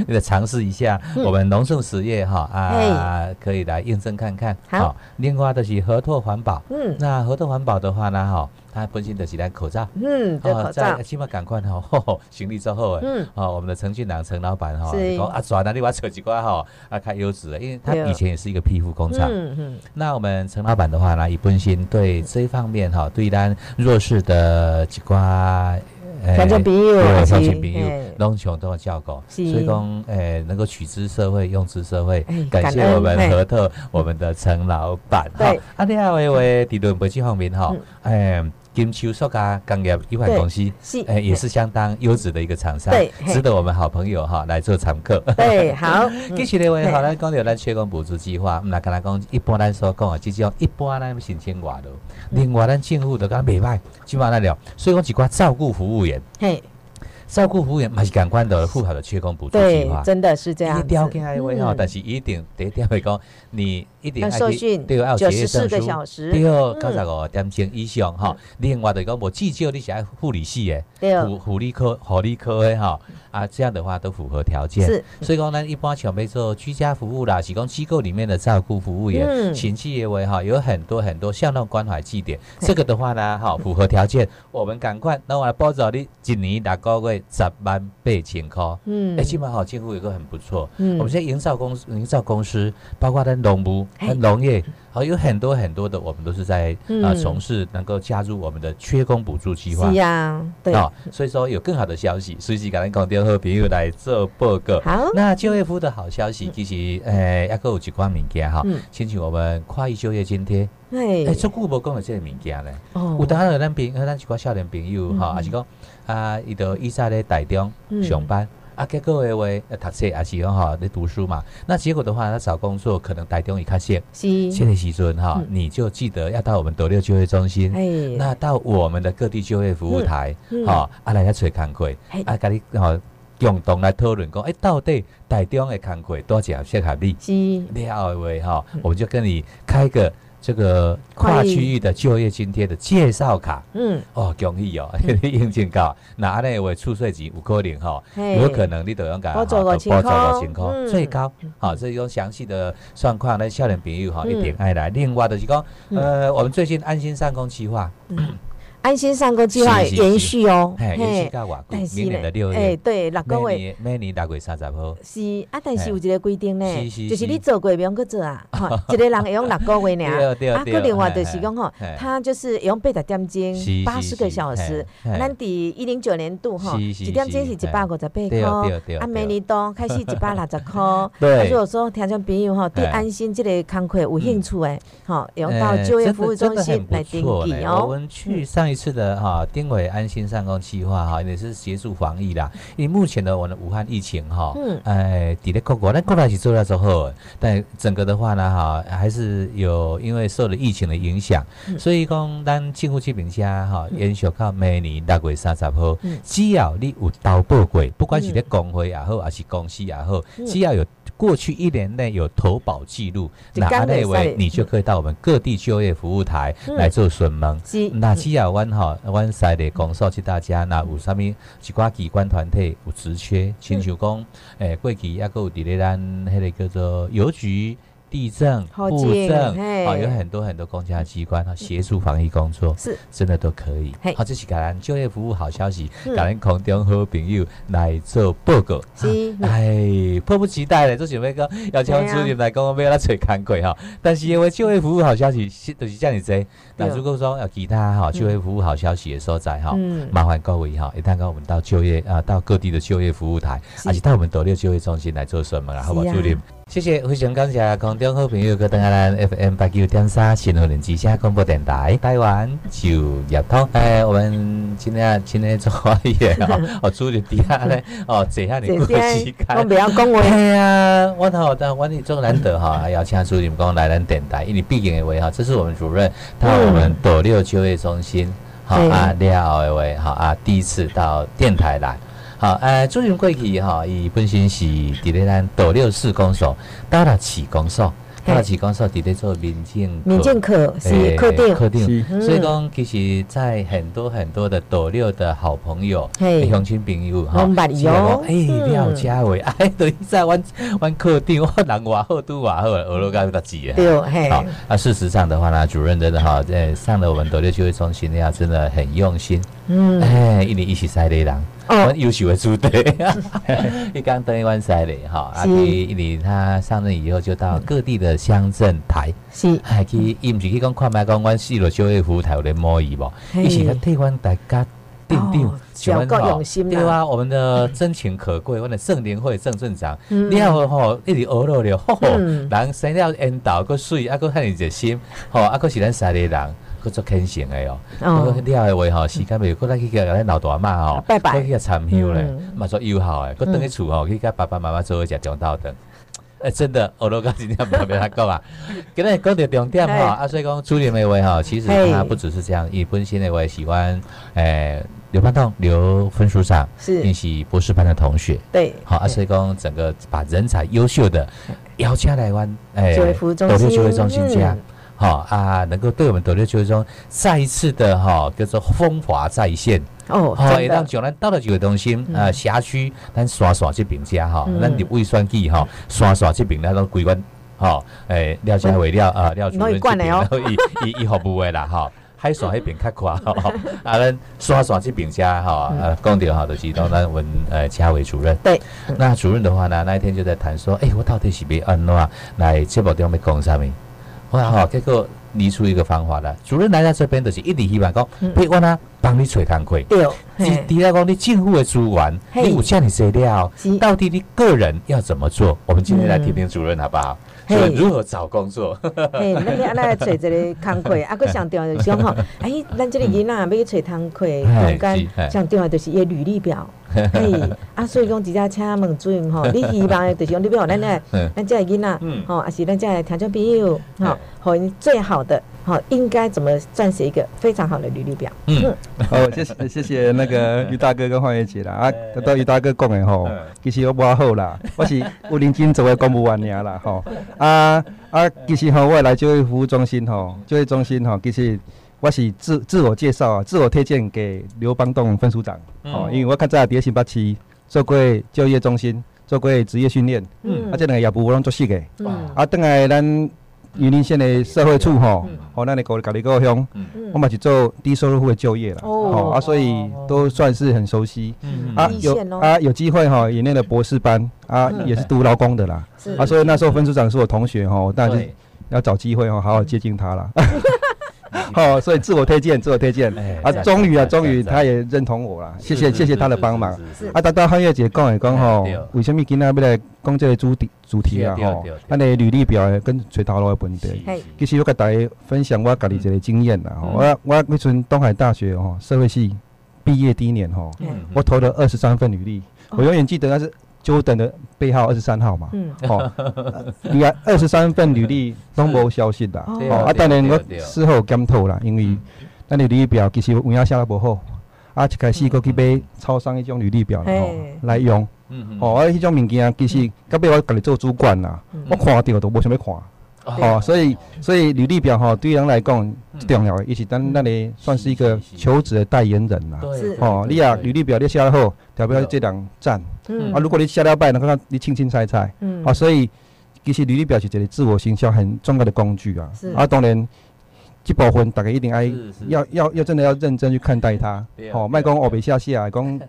[SPEAKER 2] 你得尝试一下我们龙盛实业哈啊，可以来验证看看。好，另外的是合拓环保，嗯，那合拓环保的话呢，哈。他本身的是戴口罩，
[SPEAKER 1] 嗯，戴口罩，
[SPEAKER 2] 起码赶快哈，行李之后，嗯，哦，我们的陈俊朗陈老板哈，讲啊，转哪里把扯几块哈，啊，开优质的，因为他以前也是一个皮肤工厂，嗯嗯，那我们陈老板的话呢，以本身对这一方面哈，对咱弱势的几块。
[SPEAKER 1] 乡亲朋友，
[SPEAKER 2] 对乡亲朋友，拢穷都要照顾，所以讲，诶，能够取之社会，用之社会，感谢我们合特，我们的陈老板，哈，啊，第二位位地轮北京方面哈，诶。金秋塑胶工业有限公司，是诶，也是相当优质的一个厂商，对，值得我们好朋友哈来做常客。
[SPEAKER 1] 对，好。
[SPEAKER 2] 继续的话，好，咱讲到咱缺工补助计划，唔来跟他讲，一般来说讲啊，即种一般咱申请外劳，另外咱政府都讲袂歹，起码来了，所以讲一寡照顾服务员。嘿。照顾服务员嘛是感官的符合的缺工补助计划，
[SPEAKER 1] 真的是这样。
[SPEAKER 2] 一条件还会哈，但是一定得一点会讲，你一定
[SPEAKER 1] 要受训，
[SPEAKER 2] 对，要
[SPEAKER 1] 九十四个小时，
[SPEAKER 2] 对，九十五点钟以上哈。另外就讲无至少你是爱护理系的，护护理科、护理科的哈。啊，这样的话都符合条件，是。所以讲呢，一般像比做居家服务啦，是讲机构里面的照顾服务员，请企业为哈，有很多很多像那种关怀祭点，这个的话呢，哈，符合条件，我们赶快，那我来报助你，一年六个月十万八千块，嗯，哎，起码好，几乎有个很不错，嗯，我们现在营造公司，营造公司，包括咱农务、农业。好，有很多很多的，我们都是在啊从事能够加入我们的缺工补助计划。
[SPEAKER 1] 是呀，对。啊，
[SPEAKER 2] 所以说有更好的消息，随时赶紧讲电话朋友来做报告。
[SPEAKER 1] 好，
[SPEAKER 2] 那就业服务的好消息，其实诶，一个有几款物件哈，先请我们跨域就业津贴。哎，做久无讲的这个物件咧，有当然咱朋，咱一寡少年朋友哈，还是讲啊，伊都伊在咧台中上班。啊，结果诶话，读册也是讲哈，在读书嘛。那结果的话，他找工作可能台中一较县，
[SPEAKER 1] 是，
[SPEAKER 2] 现在时阵哈，你就记得要到我们斗六就业中心，哎，那到我们的各地就业服务台，哈，啊来遐找工课，啊，甲你哈共同来讨论讲，哎，到底台中的工课多少适合你？
[SPEAKER 1] 是，
[SPEAKER 2] 了话哈，我们就跟你开个。这个跨区域的就业津贴的介绍卡，嗯，哦，恭喜哦，应征到，那安尼为出税级有可能哈，有可能你都用个
[SPEAKER 1] 包做个情
[SPEAKER 2] 况，最高，好，这种详细的状况呢，少年朋友哈一定爱来。另外就是讲，呃，我们最近安心上工计划。
[SPEAKER 1] 安心上工计划延续哦，
[SPEAKER 2] 延续到外国，明年的六月，哎，
[SPEAKER 1] 对，六个
[SPEAKER 2] 月，每年六月三十号。
[SPEAKER 1] 是啊，但是有一个规定呢，就是你做过不用去做啊，一个人会用六个月呢，啊，个另外就是讲吼，他就是用八十点钟，八十个小时，咱伫一零九年度吼，一点钟是一百五十八块，啊，每年度开始一百六十块。对，如果说听众朋友吼，对安心这个工课有兴趣诶，好，用到就业服务中心来登记哦。
[SPEAKER 2] 我们去上。一次的哈，丁伟安心上工计划哈，也是协助防疫啦。因为目前的我们武汉疫情哈，嗯，哎，抵的各国，但国内是做了之后，但整个的话呢哈，还是有因为受了疫情的影响，所以讲咱政府这边家哈，延续到每年六月三十号，只要你有投报过，不管是咧工会也好，还是公司也好，只要有。过去一年内有投保记录，那那位你就可以到我们各地就业服务台来做询问。那基亚湾哈湾赛的公诉去大家，那有啥物一寡机关团体有职缺，请求讲，诶，过去也有伫咧咱迄个叫做邮局。地震、户政，啊，有很多很多公家机关啊，协助防疫工作，
[SPEAKER 1] 是
[SPEAKER 2] 真的都可以。好，这是感恩就业服务好消息，感恩空中好朋友来做报告。
[SPEAKER 1] 是，
[SPEAKER 2] 哎，迫不及待嘞，做准备讲要请主任来讲，我们要来找工课哈。但是因为就业服务好消息，就是这样子。那如果说有其他哈就业服务好消息的所在哈，麻烦各位哈，一旦跟我们到就业啊，到各地的就业服务台，而且到我们斗六就业中心来做什么啊？好吧，主任。谢谢，非常感谢空中好朋友，跟登下咱 FM 八九点三新闻联之声广播电台，台湾就业通。哎，我们今天今天做话业 哦，哦，主任底下咧哦，坐下你过时间。
[SPEAKER 1] 我不要讲话。
[SPEAKER 2] 哎呀，我头但我你做难得哈，邀请主任讲来咱电台，因为毕竟的话哈，这是我们主任到我们斗六就业中心，好啊，廖的话好啊，第一次到电台来。好，呃，朱云贵去哈，伊本身是伫咧咱斗六市公所，到了市公所。他的启光少伫咧做民政
[SPEAKER 1] 民政课是课定
[SPEAKER 2] 课定，所以讲其实，在很多很多的斗六的好朋友、乡亲朋友
[SPEAKER 1] 哈，
[SPEAKER 2] 哎，廖家伟，哎，等于在玩玩课定，我人话好都话好，俄罗该不得急
[SPEAKER 1] 啊。对，
[SPEAKER 2] 好，那事实上的话呢，主任真的哈，在上了我们斗六就会中心呀，真的很用心。嗯，哎，一年一起晒的人。哦，优秀的组队，一刚登一湾赛嘞哈，啊，第一年他上任以后就到各地的乡镇台，
[SPEAKER 1] 是，
[SPEAKER 2] 还去，伊毋是去讲看卖讲阮四路就业服务台有咧摸伊无？伊是咧替阮大家定定，
[SPEAKER 1] 就够用心
[SPEAKER 2] 对啊，我们的真情可贵，我们的圣联会郑镇长，你好吼，一直学了了，吼，人生了缘投个水，啊，个很热心，吼，啊，个是咱赛的人。去做虔诚的哦，哦，了的话吼，时间未佫来去甲咱老大妈吼，
[SPEAKER 1] 拜拜，
[SPEAKER 2] 去甲参香咧，嘛做友好诶，佫等去厝吼，去甲爸爸妈妈做一食中道顿。诶，真的，我都讲今天特别他讲啊，今日讲到重点吼，啊，所以讲朱连梅位吼，其实他不只是这样，伊本身的我也喜欢，诶，刘班栋刘分数上
[SPEAKER 1] 是，
[SPEAKER 2] 因是博士班的同学，
[SPEAKER 1] 对，
[SPEAKER 2] 好，啊，所以讲整个把人才优秀的邀请来湾，
[SPEAKER 1] 诶，就业服务中心，
[SPEAKER 2] 就业中心加。好啊，能够对我们斗六就业中再一次的哈，叫做风华再现。
[SPEAKER 1] 哦。好，也
[SPEAKER 2] 让将来到了这个中心啊，辖区咱刷刷这评价哈，咱的胃酸计哈，刷刷这边那都归关哈，诶，廖家伟廖啊廖主任这边，然后一一一号部位啦哈，海刷那边较快哈，啊，咱刷刷这评价哈，呃，讲到哈就是当咱问呃家伟主任。
[SPEAKER 1] 对，
[SPEAKER 2] 那主任的话呢，那一天就在谈说，哎，我到底是要安怎来节目中要讲啥物？哇好，结果拟出一个方法来，主任来到这边就是一直希望讲，别我呢帮你找工课。
[SPEAKER 1] 对，
[SPEAKER 2] 第第二讲你政府的资源，你有这样的资料，到底你个人要怎么做？我们今天来听听主任好不好？如何找工作？
[SPEAKER 1] 嘿，那你阿来找一个工课，啊，佫上重要就是讲吼，哎，咱这个囡仔要去找工课，中间上重要就是伊履历表。哎，啊，所以讲直接请问主任吼，你希望就是讲你要咱的，咱这个囡仔，吼，还是咱这个听众朋友，吼，和最好的，好，应该怎么撰写一个非常好的履历表？
[SPEAKER 3] 嗯，好，谢谢谢谢那个 于大哥跟黄月姐啦，啊，得到于大哥讲的吼，其实我无好啦，我是有认真做的公务员尔啦，吼，啊啊，其实吼，我来就业服务中心吼，就业中心吼，其实。我是自自我介绍啊，自我推荐给刘邦栋分署长哦，因为我较早伫新北市做过就业中心，做过职业训练，嗯。啊，这两个业务我拢做熟个，啊，等下咱云林县的社会处吼，哦，那你搞搞一个乡，我嘛是做低收入户的就业了，哦，啊，所以都算是很熟悉，
[SPEAKER 1] 啊，有
[SPEAKER 3] 啊，有机会哈，也念了博士班，啊，也是读劳工的啦，啊，所以那时候分组长是我同学哈，当然要找机会哈，好好接近他了。好，所以自我推荐，自我推荐啊，终于啊，终于他也认同我了，谢谢谢谢他的帮忙。啊，大到汉月姐讲一讲吼，为什么今天要来讲这个主题主题啊？吼，咱的履历表跟垂头路的问题。其实我跟大家分享我家己一个经验啦。我我那阵东海大学吼社会系毕业第一年吼，我投了二十三份履历，我永远记得那是。就等着背号二十三号嘛，嗯，哦，你看二十三份履历都无消息啦，哦，啊，当然我事后检讨啦，因为咱履历表其实有影写得无好，啊，一开始我去买超商迄种履历表吼来用，嗯嗯。哦，啊，迄种物件其实到尾我家己做主管啦，我看到都无想要看。哦，所以所以履历表哈，对人来讲重要的，也是咱那里算是一个求职的代言人啦。
[SPEAKER 1] 是
[SPEAKER 3] 哦，你啊履历表你写得好，代表这两赞。嗯啊，如果你写了败，那看你清清菜菜。嗯啊，所以其实履历表是一个自我形销很重要的工具啊。是啊，当然这部分大家一定爱要要要真的要认真去看待它。哦，卖讲我别下下，讲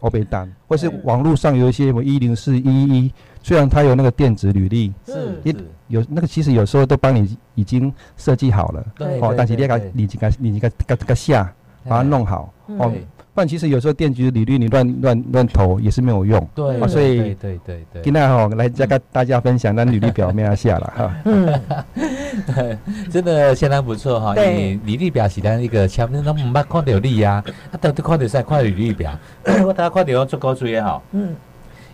[SPEAKER 3] 我别单，或是 网络上有一些什么一零四一一。虽然它有那个电子履历，是，有那个其实有时候都帮你已经设计好了，对哦，但是你该你该你该该该下把它弄好，哦，不然其实有时候电子履历你乱乱乱投也是没有用，
[SPEAKER 2] 对，
[SPEAKER 3] 所以
[SPEAKER 2] 对对对，
[SPEAKER 3] 今天哈来再跟大家分享那履历表没有下了哈，
[SPEAKER 2] 嗯，真的相当不错哈，你履历表是咱一个前面都唔捌看到你呀，啊，都都看到晒看履历表，我大家看到做高处也好，嗯。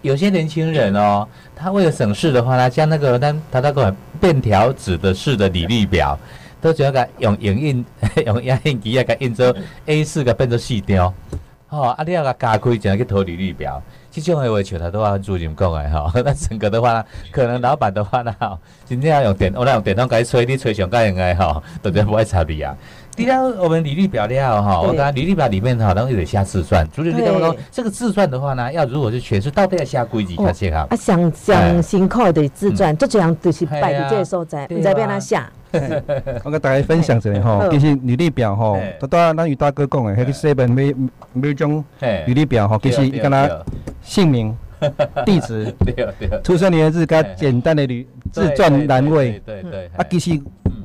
[SPEAKER 2] 有些年轻人哦，他为了省事的话呢，将那个他他那个便条纸的式的履历表，都只要个用影印 用影印机啊，给印做 A 四个变做四张，哦，啊你要个加开，就去投履历表。这种的话，像他都要主任讲的哈。那整个的话，可能老板的话呢，真正要用电，我来用电筒给吹，你吹上盖应该哈，都不会差别啊。第二，我们履历表了哈，我刚刚履历表里面哈，然后有点下自传。主任，你刚刚说这个自传的话呢，要如果是全是，到底要下规矩才行哈。
[SPEAKER 1] 啊，想想辛苦的自传，就这样就是摆在这个所在，你再变他下。
[SPEAKER 3] 我跟大家分享一下哈，其实履历表哈，都当咱与大哥讲的，那个四本每每种履历表哈，其实跟他姓名、地址、出生年月日，加简单的履自传栏位，对对，啊，其实。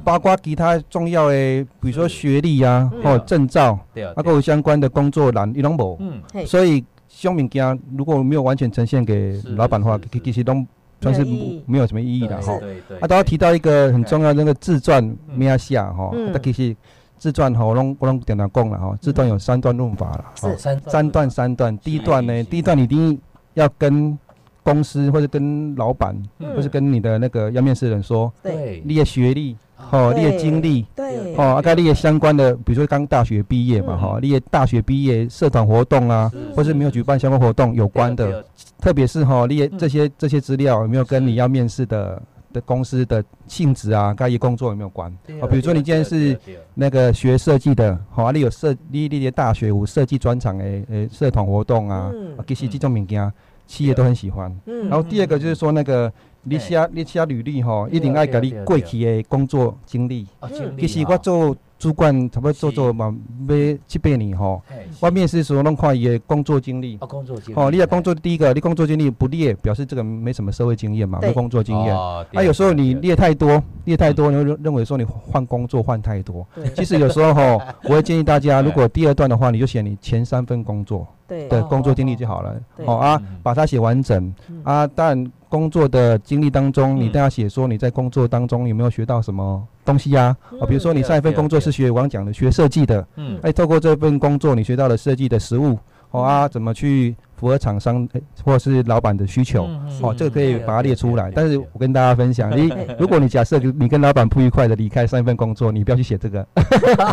[SPEAKER 3] 包括其他重要的，比如说学历啊，或证照，啊，各有相关的工作栏，伊拢无。嗯，所以小物件如果没有完全呈现给老板的话，其实拢算是没有什么意义的哈。对对。啊，都要提到一个很重要那个自传，咩啊下哈？嗯。其实自传哈，我拢我拢点点讲了哈。自传有三段论法了。
[SPEAKER 1] 是三
[SPEAKER 3] 三段三段。第一段呢，第一段你一定要跟公司或者跟老板，或是跟你的那个要面试的人说，对，你的学历。哦，你的经历，对，哦，啊，跟你的相关的，比如说刚大学毕业嘛，哈，你的大学毕业社团活动啊，或是没有举办相关活动有关的，特别是哈，你的这些这些资料有没有跟你要面试的的公司的性质啊，该一工作有没有关？啊，比如说你今天是那个学设计的，好，你有设你你的大学有设计专场的诶社团活动啊，其实这种物件企业都很喜欢。然后第二个就是说那个。你写你写履历吼，一定爱甲你过去的工作经历。其实我做主管差不多做做嘛，要七八年吼。我面试时候拢看伊的工作经历。
[SPEAKER 2] 哦，工作经历。
[SPEAKER 3] 哦，你的工作第一个，你工作经历不列，表示这个没什么社会经验嘛，没工作经验。哦。啊，有时候你列太多，列太多，你会认为说你换工作换太多。其实有时候吼，我会建议大家，如果第二段的话，你就写你前三份工作。的工作经历就好了，好啊，把它写完整啊。但工作的经历当中，你都要写说你在工作当中有没有学到什么东西呀？啊，比如说你上一份工作是学我讲的学设计的，嗯，哎，透过这份工作你学到了设计的实物，好啊，怎么去？符合厂商或者是老板的需求，哦，这个可以把它列出来。但是我跟大家分享，你 如果你假设你跟老板不愉快的离开上一份工作，你不要去写这个，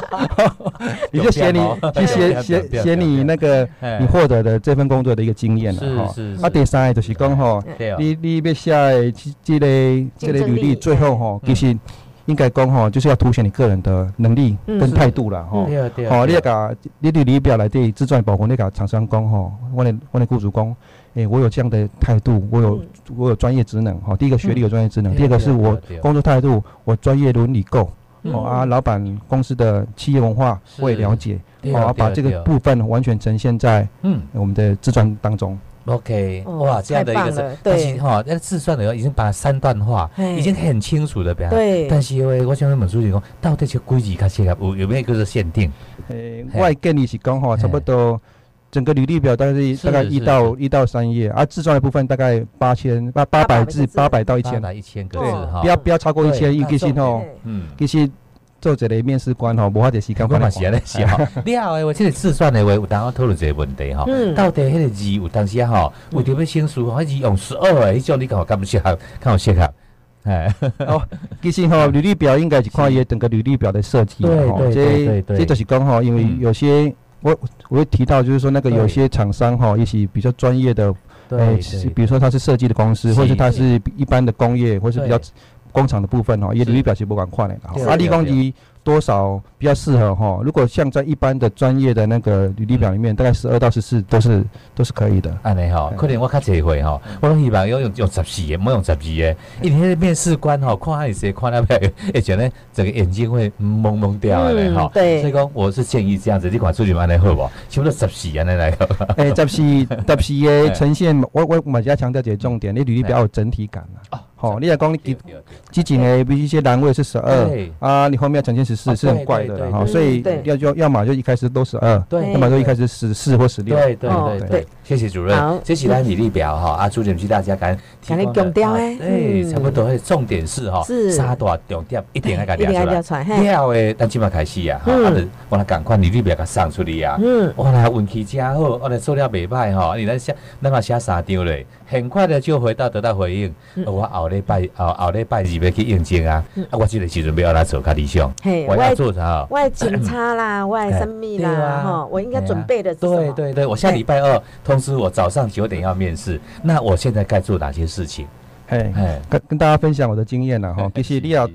[SPEAKER 3] 你就写你去写写写你那个你获得的这份工作的一个经验了哈。啊，第三就是讲哈，你你要写的这个这个履历最后哈，其实。应该讲吼，就是要凸显你个人的能力跟态度啦吼。好，你要甲你履历表来对自传保护，你甲厂商讲吼，我的我的雇主讲，诶，我有这样的态度，我有我有专业职能哈。第一个学历有专业职能，第二个是我工作态度，我专业伦理够。哦啊，老板公司的企业文化我也了解，好，把这个部分完全呈现在嗯我们的自传当中。
[SPEAKER 2] OK，哇，这样的一个，但是哈，那个自算的已经把它三段化，已经很清楚的表。对。但是因为我想问书记讲，到底是规矩卡适合有有没有一个限定？
[SPEAKER 3] 诶，我建议是讲哈，差不多整个履历表大概是大概一到一到三页，而自传的部分大概八千八八百字，八百到一千。
[SPEAKER 2] 一千个字哈。
[SPEAKER 3] 不要不要超过一千，一个信哦。嗯。其实。做一个面试官吼，无法的时间
[SPEAKER 2] 我嘛是安尼是吼。你好诶，我这个自算的话，有当我讨论一个问题吼。到底迄个字有当时啊吼，为着要先书，迄字用十二诶，迄种你讲敢不适合？看我适合。哎，
[SPEAKER 3] 哦，其实吼，履历表应该是看伊整个履历表的设计。
[SPEAKER 2] 对对对对。
[SPEAKER 3] 这就是讲吼，因为有些我我会提到，就是说那个有些厂商哈，一些比较专业的，
[SPEAKER 2] 对，
[SPEAKER 3] 比如说他是设计的公司，或者他是一般的工业，或是比较。工厂的部分哦，也履历表其实不管快的，阿力光机多少比较适合哈？如果像在一般的专业的那个履历表里面，大概十二到十四都是都是可以的。
[SPEAKER 2] 安尼哈，可能我较这回哈，我拢希望要用用十四的，莫用十二的。因为面试官哈，看那些看那边，而且呢整个眼睛会蒙蒙掉的哈。对。所以讲，我是建议这样子，你款出去安尼好不？差不多十四安尼来。
[SPEAKER 3] 诶，十四十四的 呈现，我我马家强调几个重点，你履历表有整体感啊。哦，你也讲你基比一些单位是十二啊，你后面要呈现十四是很怪的哈，所以要就要么就一开始都十二，要么就一开始十四或十六。
[SPEAKER 2] 对对对对，谢谢主任。好，这是咱履历表哈，啊，朱点去大家赶
[SPEAKER 1] 赶紧强调诶，
[SPEAKER 2] 对，差不多。重点是哈，三大重点一定要给
[SPEAKER 1] 调出来。
[SPEAKER 2] 了诶，咱即马开始啊，哈，我来赶快履历表给送出嚟啊。嗯，我来运气真好，我来做了袂歹哈，你来写，咱嘛写三张嘞，很快的就回到得到回应，我后礼拜后后礼拜二要去应征啊！啊，我这个时阵要来做较理想。我要做啥？
[SPEAKER 1] 我检查啦，我生命啦，哈，我应该准备的。
[SPEAKER 2] 对对对，我下礼拜二通知我早上九点要面试，那我现在该做哪些事情？
[SPEAKER 3] 嘿，跟跟大家分享我的经验了哈。其实你要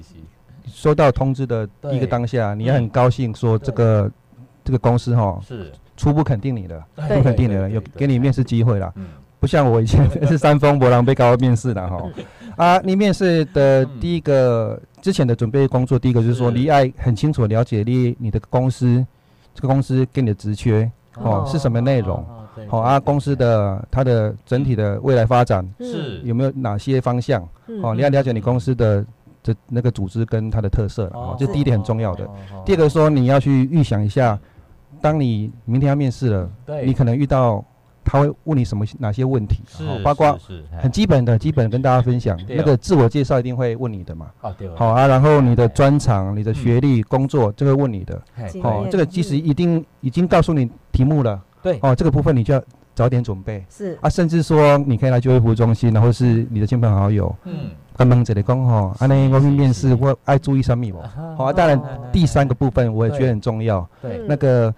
[SPEAKER 3] 收到通知的第一个当下，你要很高兴，说这个这个公司哈是初步肯定你的，不肯定你的有给你面试机会了。不像我以前是三丰博朗被高面试的哈，啊，你面试的第一个之前的准备工作，第一个就是说你爱很清楚了解你你的公司，这个公司给你的职缺哦是什么内容，好啊，公司的它的整体的未来发展是。有没有哪些方向，哦，你要了解你公司的这那个组织跟它的特色哦，这第一点很重要的。第二个说你要去预想一下，当你明天要面试了，你可能遇到。他会问你什么哪些问题？是，包括很基本的，基本跟大家分享。那个自我介绍一定会问你的嘛？好啊，然后你的专长、你的学历、工作，这个问你的。好，这个其实一定已经告诉你题目了。对。哦，这个部分你就要早点准备。是。啊，甚至说你可以来就业服务中心，然后是你的亲朋好友。嗯。跟蒙这里讲哈，安尼我去面试，我爱注意什么不？好，当然第三个部分我也觉得很重要。对。那个。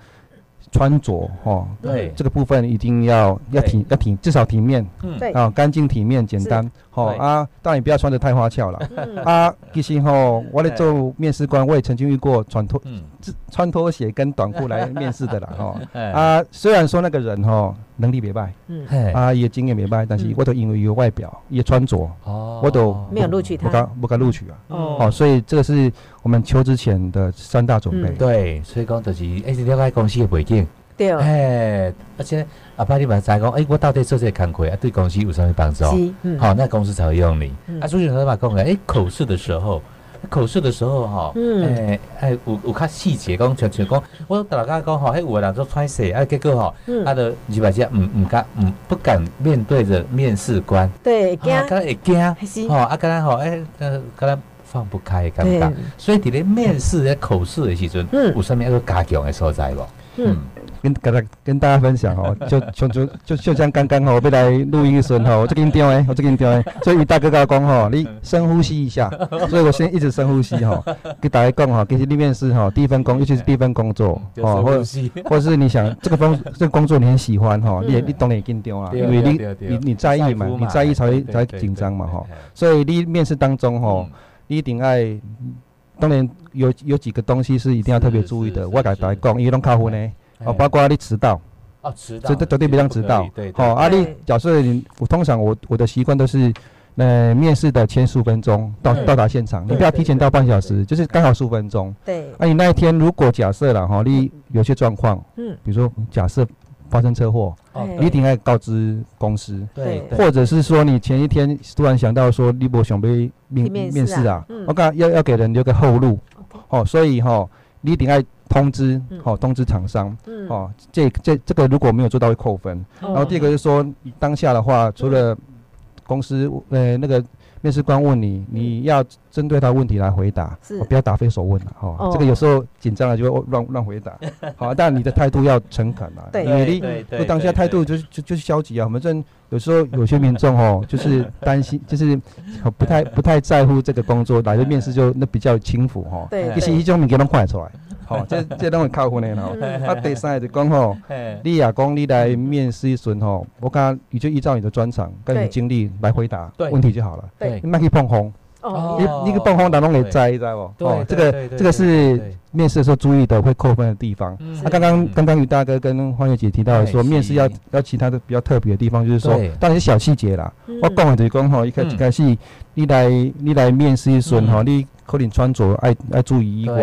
[SPEAKER 3] 穿着哈，对。这个部分一定要要体要体至少体面，嗯，对。啊，干净体面简单，好啊，当然不要穿的太花俏了，啊，其实哈，我来做面试官，我也曾经遇过穿脱穿拖鞋跟短裤来面试的啦，哦啊，虽然说那个人哈能力没败，嗯，啊也经验没败，但是我都因为有外表，也穿着，哦，我都
[SPEAKER 1] 没有录取他，
[SPEAKER 3] 不敢不敢录取啊，哦，所以这个是我们求职前的三大准备，
[SPEAKER 2] 对，所以讲就是一直了解公司的背景。
[SPEAKER 1] 对，哎，
[SPEAKER 2] 而且阿爸你嘛知讲，哎，我到底做这个工作啊，对公司有什么帮助？好，那公司才会用你。啊，朱先生嘛讲诶，哎，口试的时候，口试的时候哈，哎哎，有有较细节讲，像像讲，我大家讲吼，迄，有人做穿鞋，啊，结果哈，他的几百只唔唔敢唔不敢面对着面试官，
[SPEAKER 1] 对，惊，
[SPEAKER 2] 会惊，吼，啊，刚刚吼，哎，呃，刚刚放不开，感觉，所以伫咧面试咧口试的时阵，有啥物一个加强的所在无？嗯。
[SPEAKER 3] 跟跟他跟大家分享哦，就就就就就像刚刚吼，我来录音的时候，我就给你调诶，我就给你调诶。所以于大哥跟我讲吼，你深呼吸一下。所以我先一直深呼吸吼，给大家讲吼，其实你面试吼，第一份工，尤其是第一份工作
[SPEAKER 2] 哦，
[SPEAKER 3] 或者或者是你想这个工这个工作你很喜欢吼，你你当然给你调啊，因为你你你在意嘛，你在意才会才会紧张嘛吼。所以你面试当中吼，你一定爱，当然有有几个东西是一定要特别注意的。我给大家讲，因为拢客户呢。哦，包括你迟到，
[SPEAKER 2] 哦，迟到，
[SPEAKER 3] 这绝对不让迟到。对，好，阿丽，假设你，我通常我我的习惯都是，呃，面试的前十五分钟到到达现场，你不要提前到半小时，就是刚好十五分钟。
[SPEAKER 1] 对，
[SPEAKER 3] 那你那一天如果假设了哈，你有些状况，嗯，比如说假设发生车祸，哦，你一定要告知公司。
[SPEAKER 1] 对，
[SPEAKER 3] 或者是说你前一天突然想到说你不想被面面试啊，我讲要要给人留个后路。哦，所以哈，你一定要。通知，好，通知厂商，哦，这这这个如果没有做到会扣分。然后第二个是说，当下的话，除了公司呃那个面试官问你，你要针对他问题来回答，不要答非所问了，哦。这个有时候紧张了就会乱乱回答，好，但你的态度要诚恳啊，
[SPEAKER 1] 对，
[SPEAKER 3] 你你当下态度就是就就是消极啊。我们这有时候有些民众哦，就是担心，就是不太不太在乎这个工作，来的面试就那比较轻浮哈。
[SPEAKER 1] 对，
[SPEAKER 3] 一些一种物件拢快出来。哦，这这拢会扣分的吼。啊，第三个就讲吼，你也讲你来面试时吼，我讲你就依照你的专长跟你经历来回答问题就好了。
[SPEAKER 1] 对，
[SPEAKER 3] 你莫去碰风。哦，你你去碰风，大拢会栽，知道不？哦，这个这个是面试的时候注意的会扣分的地方。那刚刚刚刚于大哥跟欢月姐提到说，面试要要其他的比较特别的地方，就是说，当然是小细节啦。我讲的就是讲吼，一开一开始你来你来面试时吼，你。可能穿着爱爱注意衣服，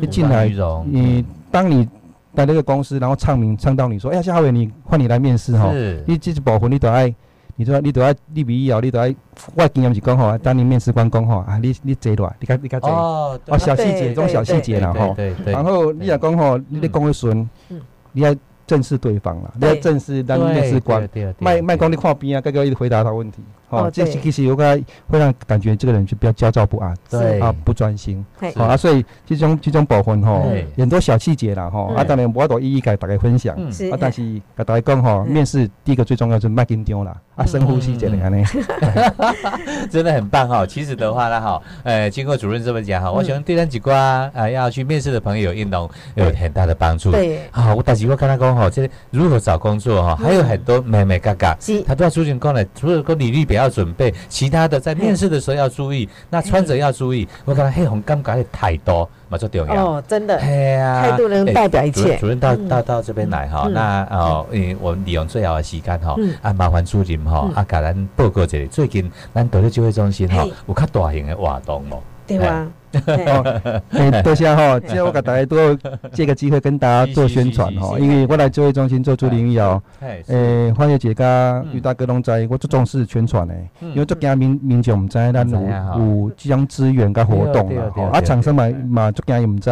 [SPEAKER 3] 你进来，你当你在那个公司，然后唱名唱到你说，哎呀，夏伟，你换你来面试哈，你这是保护你都爱，你说你都爱立笔哦，你都爱，我经验是讲吼，当你面试官讲吼，啊，你你坐落，你看你看坐，哦，小细节，这种小细节啦吼，然后你也讲吼，你的讲的顺，你要。正视对方啦，你要正视当面试官，卖卖光你看边啊，该个一直回答他问题，好，这其实有个会让感觉这个人就比较焦躁不安，
[SPEAKER 1] 对
[SPEAKER 3] 啊，不专心，好啊，所以这种这种部分吼，很多小细节啦吼，啊，当然我都一一给大家分享，啊，但是给大家讲吼，面试第一个最重要是卖紧张啦，啊，深呼吸，这样呢，
[SPEAKER 2] 真的很棒哈。其实的话呢，哈，呃，经过主任这么讲哈，我想对咱几瓜啊要去面试的朋友，运动有很大的帮助，
[SPEAKER 1] 对，
[SPEAKER 2] 好，我但是我跟他讲。哦，这如何找工作哈？还有很多美美嘎嘎，他都要出现过来。除了说履历表要准备，其他的在面试的时候要注意，那穿着要注意。我讲黑红尴尬的太多，嘛最重要。
[SPEAKER 1] 哦，真的，嘿啊，态度能代表一切。
[SPEAKER 2] 主任到到到这边来哈，那哦，嗯，我利用最好的时间哈，啊，麻烦主任哈，啊，给咱报告一下，最近咱独立就业中心哈，有较大型的活动哦，
[SPEAKER 1] 对吧？
[SPEAKER 3] 哦，多谢哈，今天我给大家多借个机会跟大家做宣传哈，因为我来就业中心做助理医疗，诶，欢迎姐家于大哥拢在，我最重视宣传的，因为做惊民民众唔知咱有有这种资源跟活动啦，啊，厂商嘛嘛做惊也唔知，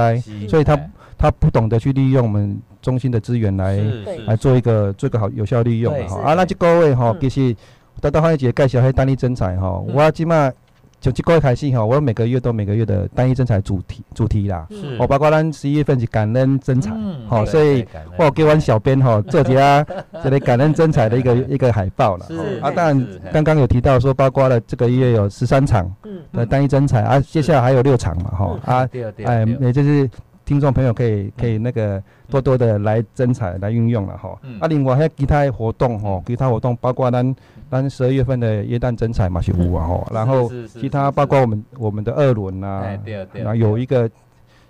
[SPEAKER 3] 所以他他不懂得去利用我们中心的资源来来做一个做一个好有效利用哈，啊，那这各位哈，其实得到欢迎姐介绍迄单立真才哈，我即马。就这个月开始哈，我每个月都每个月的单一征才主题主题啦，我包括咱十一月份是感恩征才，好，所以我给阮小编哈做几下这类感恩征才的一个 一个海报了。啊，当然刚刚有提到说，包括了这个月有十三场的单一征才啊，接下来还有六场嘛，哈啊，哎，也就是听众朋友可以可以那个多多的来增采来运用了哈。啊，另外还有其他活动哈，其他活动包括咱。咱十二月份的元旦增采嘛是有啊吼，然后其他包括我们我们的二轮呐，然后有一个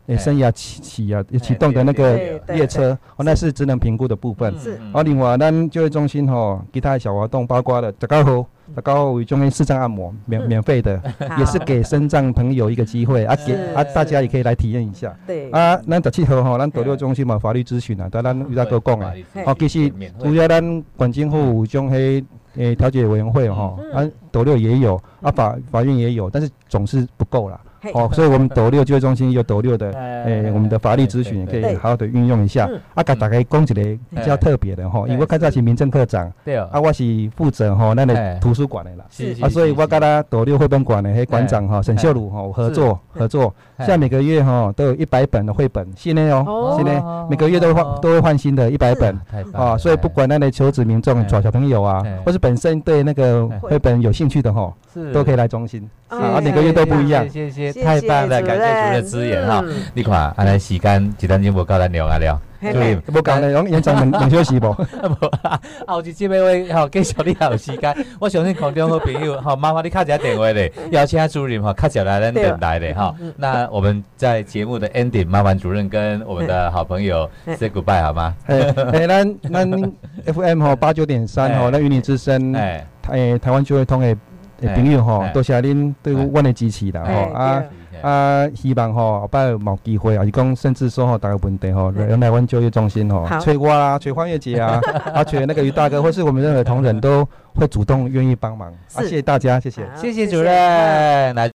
[SPEAKER 3] 诶生涯启启啊启动的那个列车，哦，那是职能评估的部分。
[SPEAKER 1] 是。
[SPEAKER 3] 哦，另外咱就业中心吼，其他小活动包括了十九号，十九号为中心视障按摩，免免费的，也是给身障朋友一个机会啊，给啊大家也可以来体验一下。
[SPEAKER 1] 对。
[SPEAKER 3] 啊，咱十七号吼，咱斗六中心嘛法律咨询啊，但咱遇到哥讲诶，哦，其实主要咱管政府有种迄诶调解委员会吼，啊斗六也有，啊法法院也有，但是总是不够啦。哦，所以我们斗六就业中心有斗六的，诶，我们的法律咨询也可以好好的运用一下。啊，甲大家讲一个比较特别的吼，因为我看早是民政科长，对啊，我是负责吼咱的图书馆的啦，啊，所以我跟他斗六绘本馆的迄馆长哈沈秀茹哈合作合作，现在每个月哈都有一百本的绘本，现在哦，现在每个月都换都会换新的一百本，啊，所以不管那的求职民众、小小朋友啊，或是本身对那个绘本有兴趣的哈，都可以来中心，啊，每个月都不一样，
[SPEAKER 2] 谢谢。太棒了，感谢主任支援哈！你看，安尼时间一等钟无够咱聊啊聊，
[SPEAKER 3] 对，无够咧，用延长两两小时无？
[SPEAKER 2] 无啊，后一节目会吼继续你还有时间，我相信空中好朋友好，麻烦你卡一下电话咧，邀请主任哈，卡起来咱等待咧哈。那我们在节目的 ending，麻烦主任跟我们的好朋友 say goodbye 好吗？
[SPEAKER 3] 哎，咱咱 FM 吼八九点三吼，那与你之声，哎，台台湾就会通诶。朋友吼，多谢恁对阮的支持啦吼啊啊！希望吼后摆有机会，还是讲甚至说吼，大家问题吼，来来阮就业中心吼，催我啦，催方月姐啊，啊催那个于大哥，或是我们任何同仁都会主动愿意帮忙。啊，谢谢大家，谢谢，
[SPEAKER 2] 谢谢主任来。